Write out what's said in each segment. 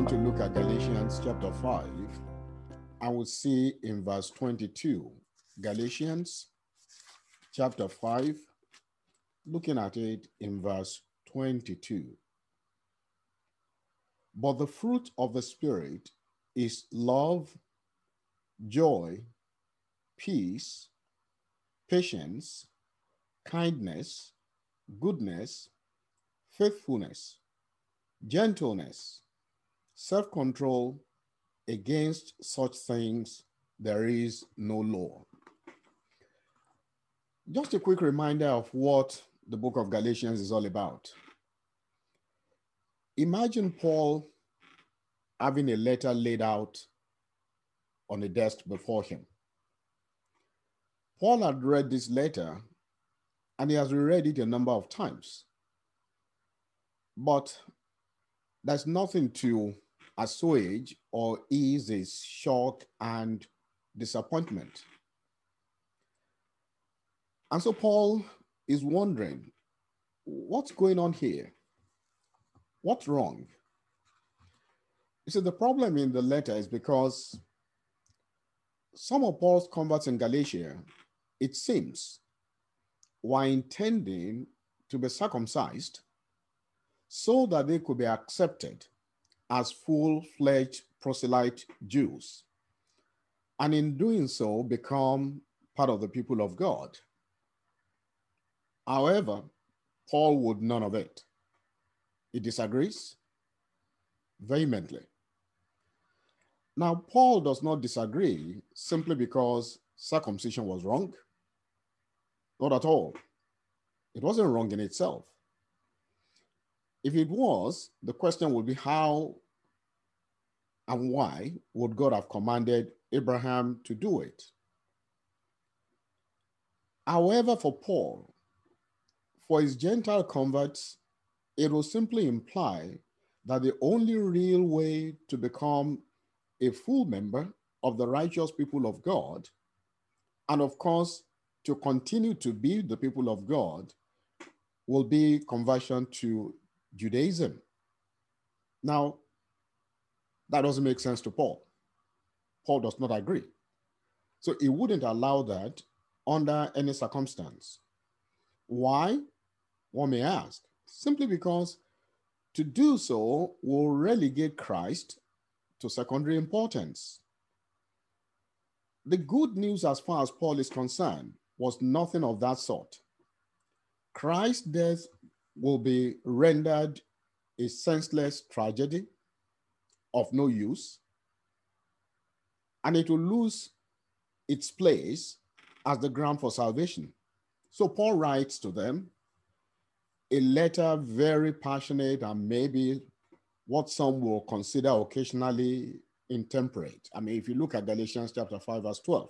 want to look at Galatians chapter 5, I will see in verse 22. Galatians chapter 5, looking at it in verse 22. But the fruit of the Spirit is love, joy, peace, patience, kindness, goodness, faithfulness, gentleness, self control. Against such things, there is no law. Just a quick reminder of what the book of Galatians is all about. Imagine Paul having a letter laid out on a desk before him. Paul had read this letter and he has reread it a number of times. But there's nothing to assuage or ease his shock and disappointment. And so Paul is wondering what's going on here? What's wrong? You see, the problem in the letter is because some of Paul's converts in Galatia, it seems, were intending to be circumcised so that they could be accepted as full fledged proselyte Jews. And in doing so, become part of the people of God. However, Paul would none of it. He disagrees vehemently. Now, Paul does not disagree simply because circumcision was wrong. Not at all. It wasn't wrong in itself. If it was, the question would be how and why would God have commanded Abraham to do it? However, for Paul, for his Gentile converts, it will simply imply that the only real way to become a full member of the righteous people of God, and of course, to continue to be the people of God, will be conversion to Judaism. Now, that doesn't make sense to Paul. Paul does not agree. So he wouldn't allow that under any circumstance. Why? One may ask. Simply because to do so will relegate Christ to secondary importance. The good news, as far as Paul is concerned, was nothing of that sort. Christ's death will be rendered a senseless tragedy of no use, and it will lose its place as the ground for salvation. So Paul writes to them a letter very passionate and maybe what some will consider occasionally intemperate. I mean, if you look at Galatians chapter 5, verse 12,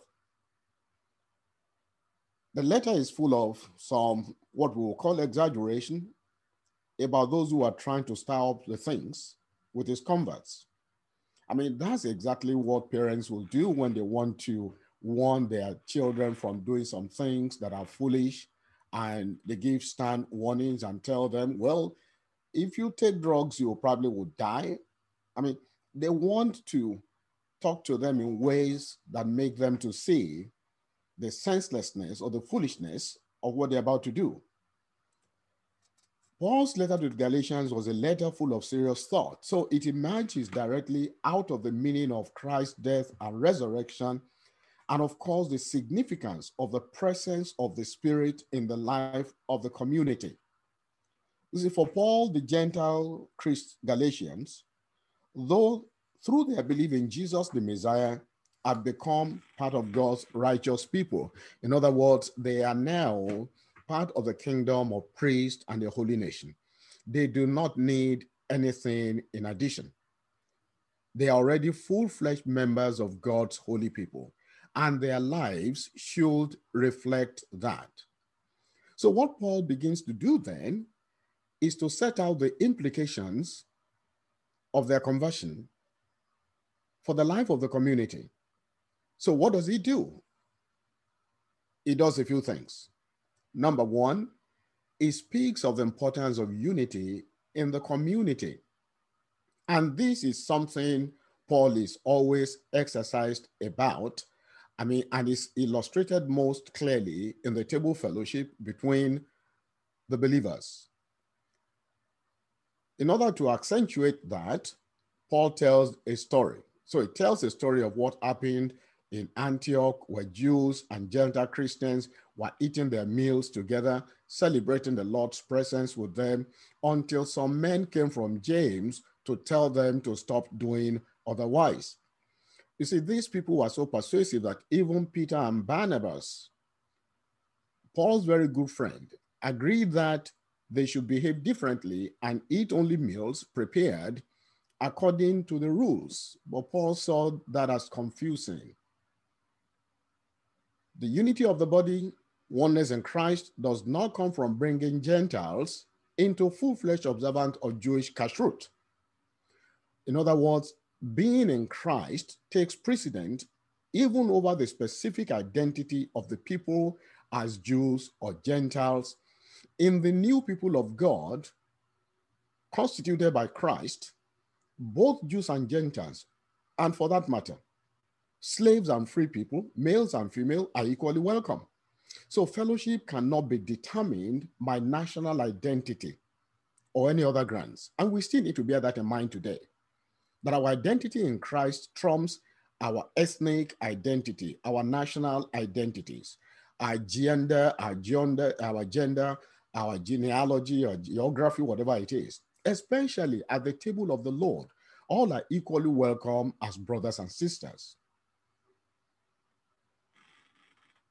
the letter is full of some what we will call exaggeration about those who are trying to stir up the things with his converts. I mean, that's exactly what parents will do when they want to warn their children from doing some things that are foolish and they give stern warnings and tell them, well, if you take drugs, you probably will die. I mean, they want to talk to them in ways that make them to see the senselessness or the foolishness of what they're about to do. Paul's letter to the Galatians was a letter full of serious thought. So it emerges directly out of the meaning of Christ's death and resurrection, and of course, the significance of the presence of the Spirit in the life of the community. You see, for Paul, the Gentile Christ Galatians, though through their belief in Jesus the Messiah, have become part of God's righteous people. In other words, they are now part of the kingdom of priests and the holy nation. They do not need anything in addition. They are already full fledged members of God's holy people, and their lives should reflect that. So, what Paul begins to do then is to set out the implications of their conversion for the life of the community. So, what does he do? He does a few things. Number one, it speaks of the importance of unity in the community. And this is something Paul is always exercised about. I mean, and is illustrated most clearly in the table fellowship between the believers. In order to accentuate that, Paul tells a story. So he tells a story of what happened in Antioch, where Jews and Gentile Christians were eating their meals together, celebrating the Lord's presence with them, until some men came from James to tell them to stop doing otherwise. You see, these people were so persuasive that even Peter and Barnabas, Paul's very good friend, agreed that they should behave differently and eat only meals prepared according to the rules. But Paul saw that as confusing. The unity of the body, oneness in Christ, does not come from bringing Gentiles into full-fledged observance of Jewish kashrut. In other words, being in Christ takes precedent even over the specific identity of the people as Jews or Gentiles. In the new people of God, constituted by Christ, both Jews and Gentiles, and for that matter, slaves and free people, males and female, are equally welcome. So fellowship cannot be determined by national identity or any other grounds. And we still need to bear that in mind today. That our identity in Christ trumps our ethnic identity, our national identities, our gender, our gender, our gender, our genealogy or geography, whatever it is, especially at the table of the Lord. All are equally welcome as brothers and sisters.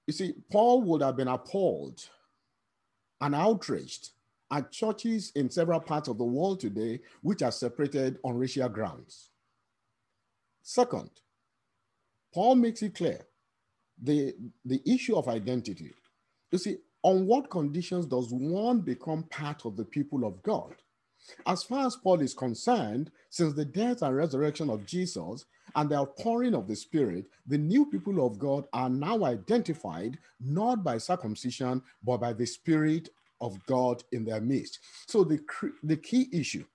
You see, Paul would have been appalled and outraged at churches in several parts of the world today which are separated on racial grounds. Second, Paul makes it clear the, the issue of identity. You see, on what conditions does one become part of the people of God? As far as Paul is concerned, since the death and resurrection of Jesus and the outpouring of the Spirit, the new people of God are now identified not by circumcision, but by the Spirit of God in their midst. So, the, the key issue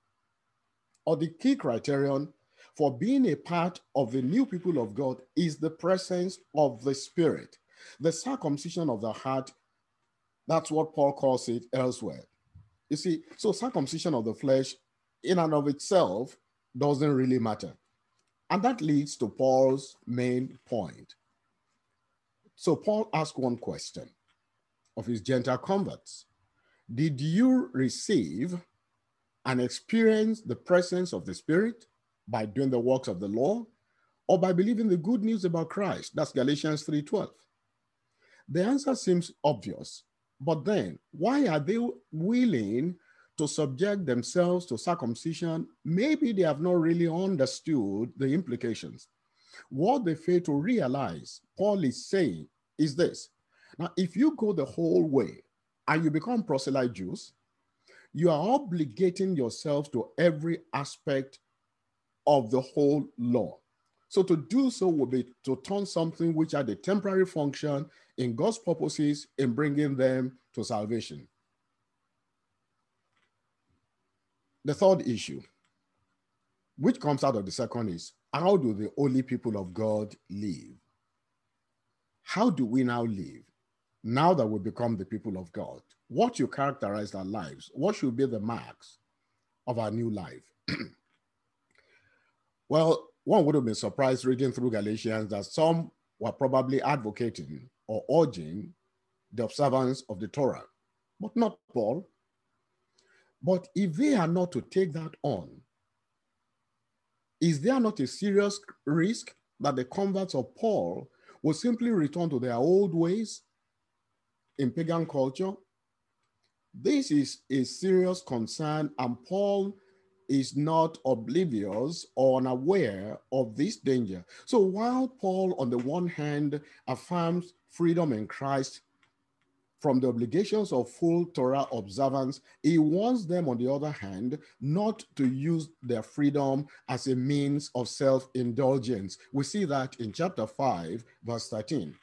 or the key criterion for being a part of the new people of God is the presence of the Spirit. The circumcision of the heart, that's what Paul calls it elsewhere. You see, so circumcision of the flesh in and of itself doesn't really matter. And that leads to Paul's main point. So Paul asked one question of his Gentile converts Did you receive and experience the presence of the Spirit by doing the works of the law or by believing the good news about Christ? That's Galatians 3:12. The answer seems obvious but then, why are they willing to subject themselves to circumcision? Maybe they have not really understood the implications. What they fail to realize, Paul is saying, is this. Now, if you go the whole way and you become proselyte Jews, you are obligating yourself to every aspect of the whole law. So to do so would be to turn something which had a temporary function in God's purposes in bringing them to salvation. The third issue, which comes out of the second, is how do the holy people of God live? How do we now live now that we become the people of God? What should characterize our lives? What should be the marks of our new life? well, one would have been surprised reading through Galatians that some were probably advocating or urging the observance of the Torah, but not Paul. But if they are not to take that on, is there not a serious risk that the converts of Paul will simply return to their old ways in pagan culture? This is a serious concern, and Paul is not oblivious or unaware of this danger. So while Paul, on the one hand, affirms freedom in Christ from the obligations of full Torah observance, he wants them, on the other hand, not to use their freedom as a means of self indulgence. We see that in chapter 5, verse 13.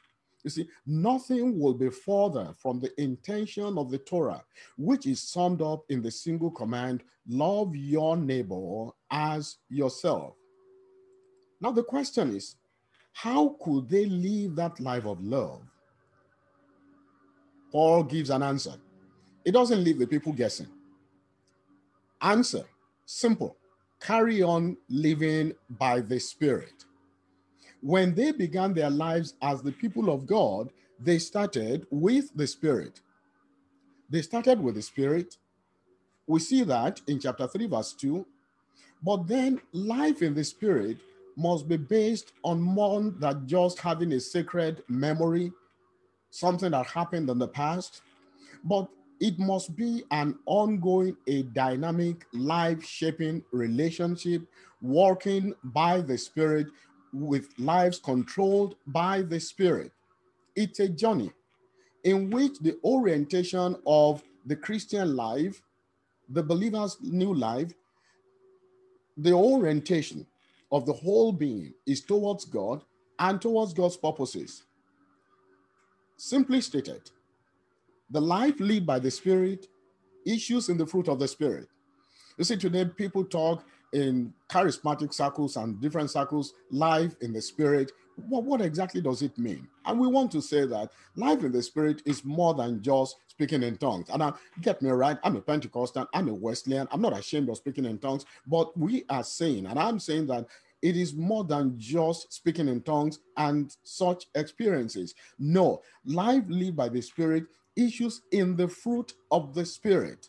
You see, nothing will be further from the intention of the Torah, which is summed up in the single command love your neighbor as yourself. Now, the question is how could they live that life of love? Paul gives an answer. It doesn't leave the people guessing. Answer simple carry on living by the Spirit. When they began their lives as the people of God, they started with the Spirit. They started with the Spirit. We see that in chapter 3, verse 2. But then life in the Spirit must be based on more than just having a sacred memory, something that happened in the past, but it must be an ongoing, a dynamic, life shaping relationship, working by the Spirit with lives controlled by the Spirit. It's a journey in which the orientation of the Christian life, the believer's new life, the orientation of the whole being is towards God and towards God's purposes. Simply stated, the life lived by the Spirit issues in the fruit of the Spirit. You see, today people talk in charismatic circles and different circles, life in the Spirit. What, what exactly does it mean? And we want to say that life in the Spirit is more than just speaking in tongues. And I, get me right, I'm a Pentecostal, I'm a Wesleyan, I'm not ashamed of speaking in tongues, but we are saying, and I'm saying that it is more than just speaking in tongues and such experiences. No, life lived by the Spirit issues in the fruit of the Spirit.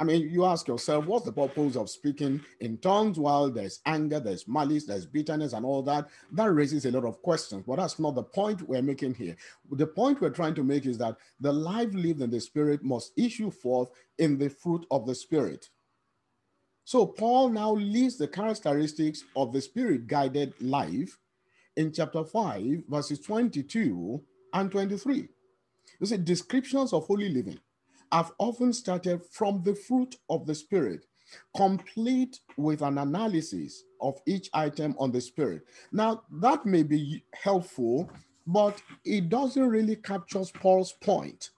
I mean, you ask yourself, what's the purpose of speaking in tongues while there's anger, there's malice, there's bitterness, and all that? That raises a lot of questions, but that's not the point we're making here. The point we're trying to make is that the life lived in the Spirit must issue forth in the fruit of the Spirit. So, Paul now lists the characteristics of the Spirit guided life in chapter 5, verses 22 and 23. You see, descriptions of holy living have often started from the fruit of the Spirit, complete with an analysis of each item on the Spirit. Now, that may be helpful, but it doesn't really capture Paul's point.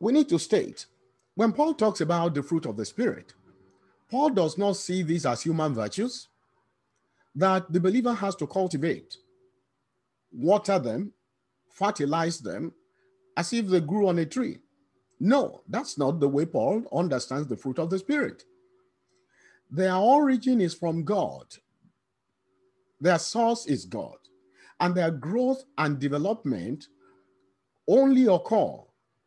We need to state when Paul talks about the fruit of the Spirit, Paul does not see these as human virtues that the believer has to cultivate, water them, fertilize them as if they grew on a tree. No, that's not the way Paul understands the fruit of the Spirit. Their origin is from God, their source is God, and their growth and development only occur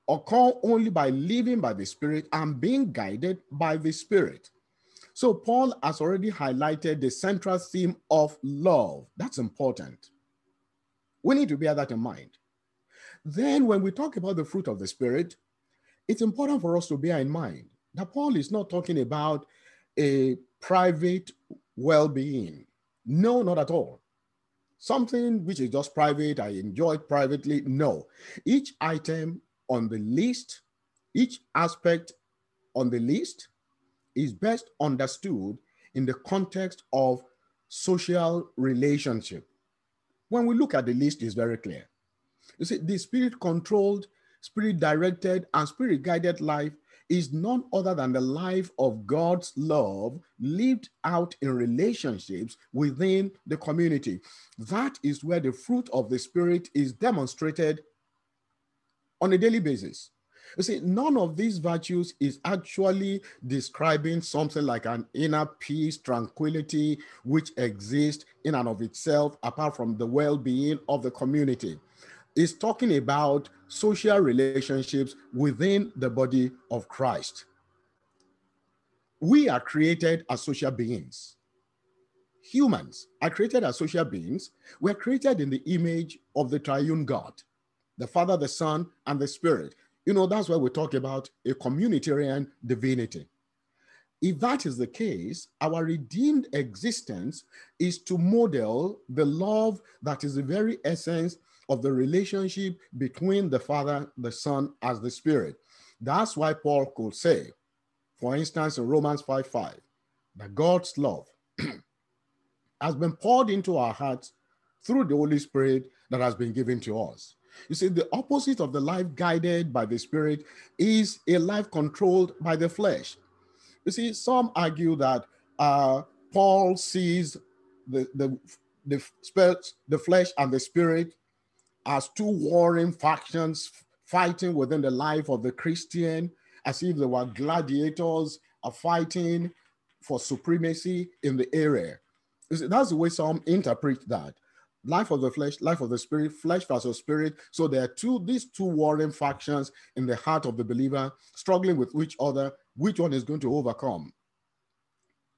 occur only by living by the Spirit and being guided by the Spirit. So, Paul has already highlighted the central theme of love. That's important. We need to bear that in mind. Then, when we talk about the fruit of the Spirit, it's important for us to bear in mind that Paul is not talking about a private well being. No, not at all. Something which is just private, I enjoy it privately. No. Each item on the list, each aspect on the list is best understood in the context of social relationship. When we look at the list, it's very clear. You see, the spirit controlled, spirit directed, and spirit guided life is none other than the life of God's love lived out in relationships within the community. That is where the fruit of the Spirit is demonstrated on a daily basis. You see, none of these virtues is actually describing something like an inner peace, tranquility, which exists in and of itself, apart from the well being of the community. It's talking about social relationships within the body of Christ. We are created as social beings. Humans are created as social beings. We're created in the image of the triune God the Father, the Son, and the Spirit. You know, that's why we talk about a communitarian divinity. If that is the case, our redeemed existence is to model the love that is the very essence of the relationship between the Father, the Son, as the Spirit. That's why Paul could say, for instance, in Romans 5 5, that God's love has been poured into our hearts through the Holy Spirit that has been given to us. You see, the opposite of the life guided by the Spirit is a life controlled by the flesh. You see, some argue that uh, Paul sees the, the, the, the flesh and the spirit as two warring factions fighting within the life of the Christian, as if they were gladiators are fighting for supremacy in the area. That's the way some interpret that. Life of the flesh, life of the spirit, flesh versus spirit. So there are two, these two warring factions in the heart of the believer, struggling with each other. Which one is going to overcome?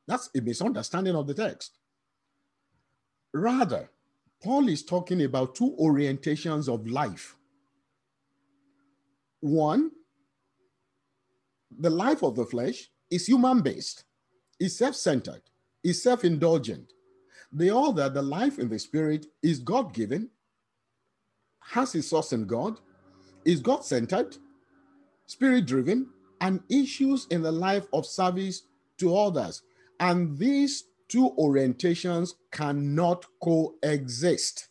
That's a misunderstanding of the text. Rather, Paul is talking about two orientations of life. One, the life of the flesh is human based, is self centered, is self indulgent. The other, the life in the spirit, is God given, has its source in God, is God centered, spirit driven, and issues in the life of service to others. And these two orientations cannot coexist.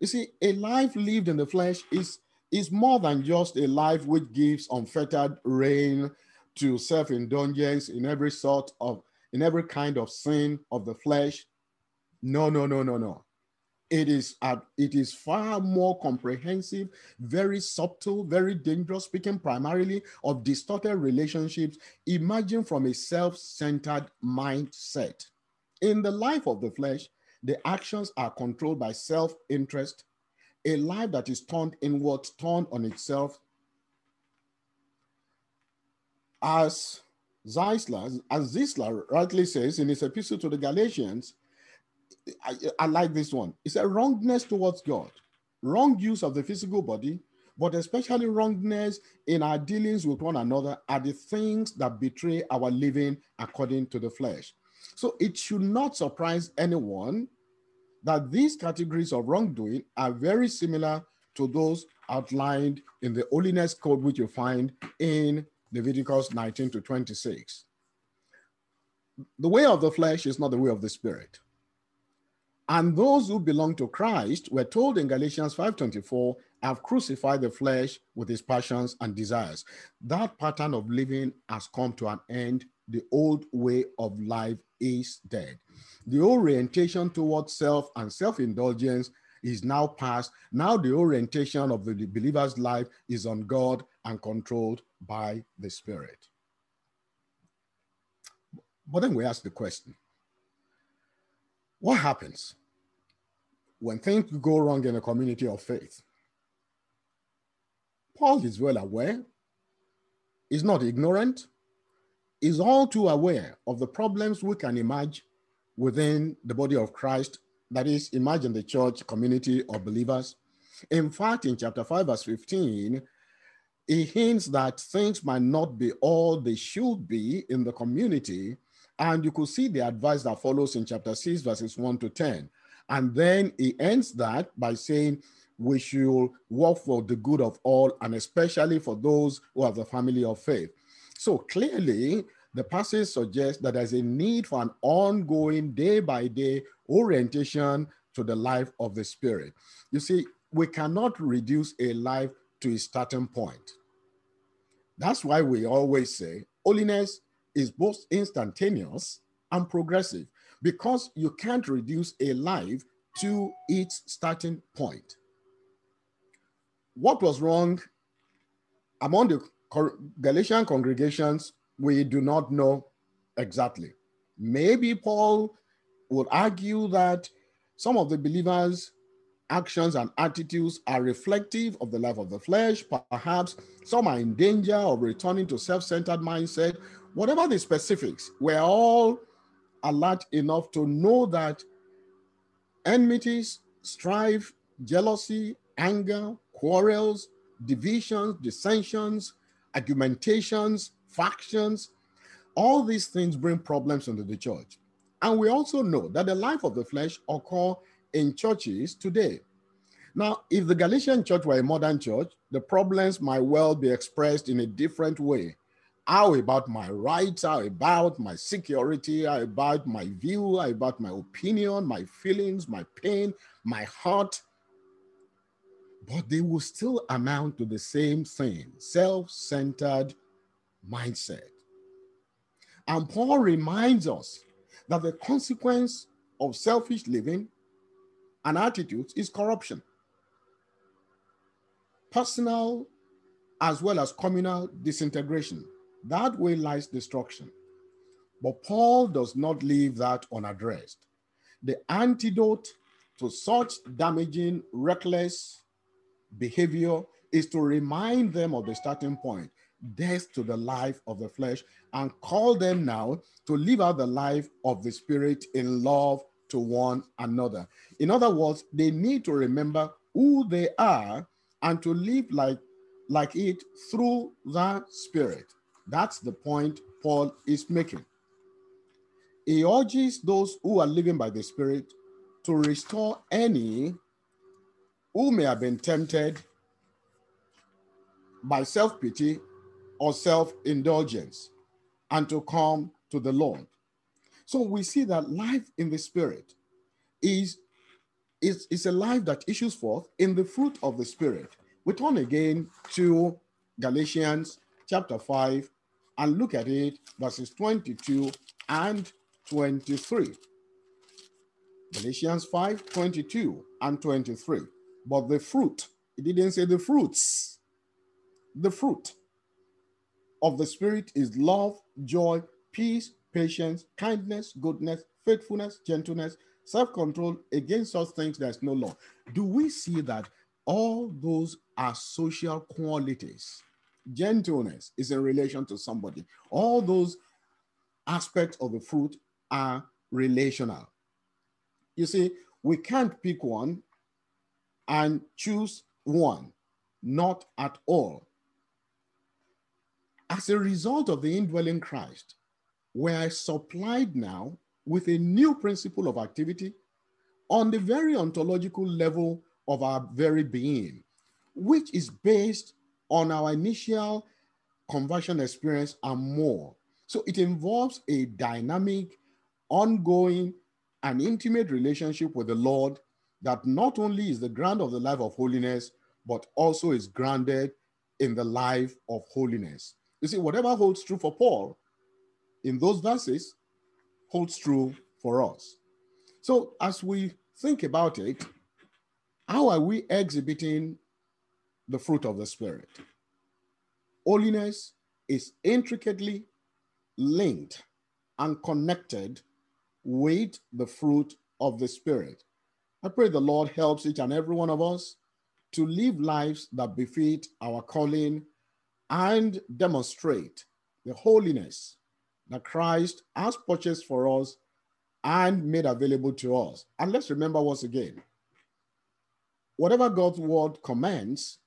You see, a life lived in the flesh is, is more than just a life which gives unfettered reign to self-indulgence in every sort of, in every kind of sin of the flesh. No, no, no, no, no. It is, uh, it is far more comprehensive, very subtle, very dangerous, speaking primarily of distorted relationships emerging from a self centered mindset. In the life of the flesh, the actions are controlled by self interest, a life that is turned inward, turned on itself. As Zeisler, as Ziesler rightly says in his epistle to the Galatians, I, I like this one. It's a wrongness towards God, wrong use of the physical body, but especially wrongness in our dealings with one another are the things that betray our living according to the flesh. So it should not surprise anyone that these categories of wrongdoing are very similar to those outlined in the holiness code, which you find in Leviticus 19 to 26. The way of the flesh is not the way of the spirit. And those who belong to Christ were told in Galatians 5:24, have crucified the flesh with its passions and desires. That pattern of living has come to an end. The old way of life is dead. The orientation towards self and self-indulgence is now past. Now the orientation of the believer's life is on God and controlled by the Spirit. But then we ask the question what happens when things go wrong in a community of faith? Paul is well aware, he's not ignorant, he's all too aware of the problems we can emerge within the body of Christ, that is, imagine the church community of believers. In fact, in chapter 5, verse 15, he hints that things might not be all they should be in the community and you could see the advice that follows in chapter 6, verses 1 to 10. And then he ends that by saying, we should work for the good of all, and especially for those who are the family of faith. So clearly, the passage suggests that there's a need for an ongoing, day by day orientation to the life of the Spirit. You see, we cannot reduce a life to a starting point. That's why we always say holiness is both instantaneous and progressive because you can't reduce a life to its starting point. What was wrong among the Galatian congregations, we do not know exactly. Maybe Paul would argue that some of the believers' actions and attitudes are reflective of the life of the flesh. Perhaps some are in danger of returning to self centered mindset whatever the specifics, we're all alert enough to know that enmities, strife, jealousy, anger, quarrels, divisions, dissensions, argumentations, factions, all these things bring problems into the church. And we also know that the life of the flesh occur in churches today. Now, if the Galatian church were a modern church, the problems might well be expressed in a different way How about my rights? How about my security? How about my view? How about my opinion, my feelings, my pain, my heart? But they will still amount to the same thing self centered mindset. And Paul reminds us that the consequence of selfish living and attitudes is corruption. Personal as well as communal disintegration. That way lies destruction. But Paul does not leave that unaddressed. The antidote to such damaging, reckless behavior is to remind them of the starting point death to the life of the flesh and call them now to live out the life of the spirit in love to one another. In other words, they need to remember who they are and to live like like it through the spirit. That's the point Paul is making. He urges those who are living by the Spirit to restore any who may have been tempted by self pity or self indulgence and to come to the Lord. So we see that life in the Spirit is, is, is a life that issues forth in the fruit of the Spirit. We turn again to Galatians chapter 5 and look at it, verses 22 and 23. Galatians 5 22 and 23. But the fruit, it didn't say the fruits, the fruit of the Spirit is love, joy, peace, patience, kindness, goodness, faithfulness, gentleness, self control. Against such things, there's no law. Do we see that all those are social qualities? Gentleness is in relation to somebody. All those aspects of the fruit are relational. You see, we can't pick one and choose one, not at all. As a result of the indwelling Christ, we are supplied now with a new principle of activity on the very ontological level of our very being, which is based on our initial conversion experience and more. So it involves a dynamic, ongoing, and intimate relationship with the Lord that not only is the ground of the life of holiness, but also is grounded in the life of holiness. You see, whatever holds true for Paul in those verses holds true for us. So, as we think about it, how are we exhibiting the fruit of the Spirit. Holiness is intricately linked and connected with the fruit of the Spirit. I pray the Lord helps each and every one of us to live lives that befit our calling and demonstrate the holiness that Christ has purchased for us and made available to us. And let's remember once again whatever God's word commands,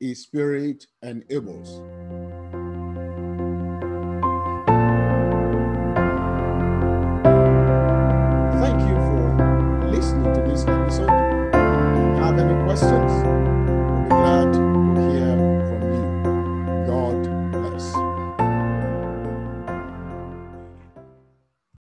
his spirit enables.